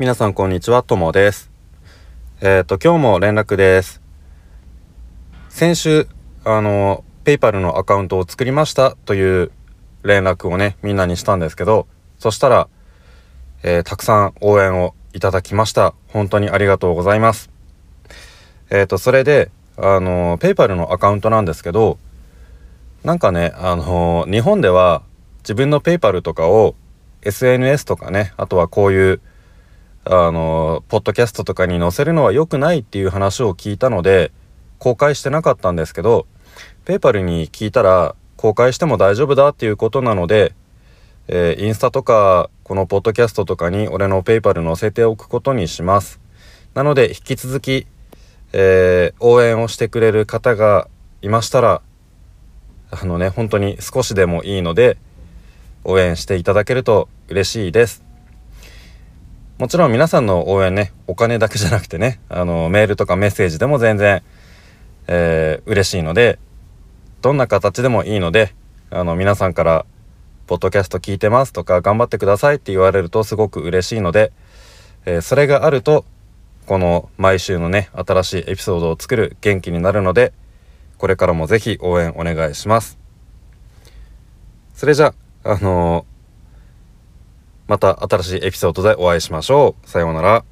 皆さんこんにちは、ともです。えっ、ー、と、今日も連絡です。先週、あの、ペイパルのアカウントを作りましたという連絡をね、みんなにしたんですけど、そしたら、えー、たくさん応援をいただきました。本当にありがとうございます。えっ、ー、と、それで、あの、ペイパルのアカウントなんですけど、なんかね、あの、日本では自分のペイパルとかを SNS とかね、あとはこういう、あの、ポッドキャストとかに載せるのは良くないっていう話を聞いたので、公開してなかったんですけど、ペイパルに聞いたら、公開しても大丈夫だっていうことなので、えー、インスタとか、このポッドキャストとかに俺のペイパル載せておくことにします。なので、引き続き、えー、応援をしてくれる方がいましたら、あのね、本当に少しでもいいので、応援していただけると嬉しいです。もちろん皆さんの応援ね、お金だけじゃなくてね、あの、メールとかメッセージでも全然、えー、嬉しいので、どんな形でもいいので、あの、皆さんから、ポッドキャスト聞いてますとか、頑張ってくださいって言われるとすごく嬉しいので、えー、それがあると、この毎週のね、新しいエピソードを作る元気になるので、これからもぜひ応援お願いします。それじゃあのー、また新しいエピソードでお会いしましょう。さようなら。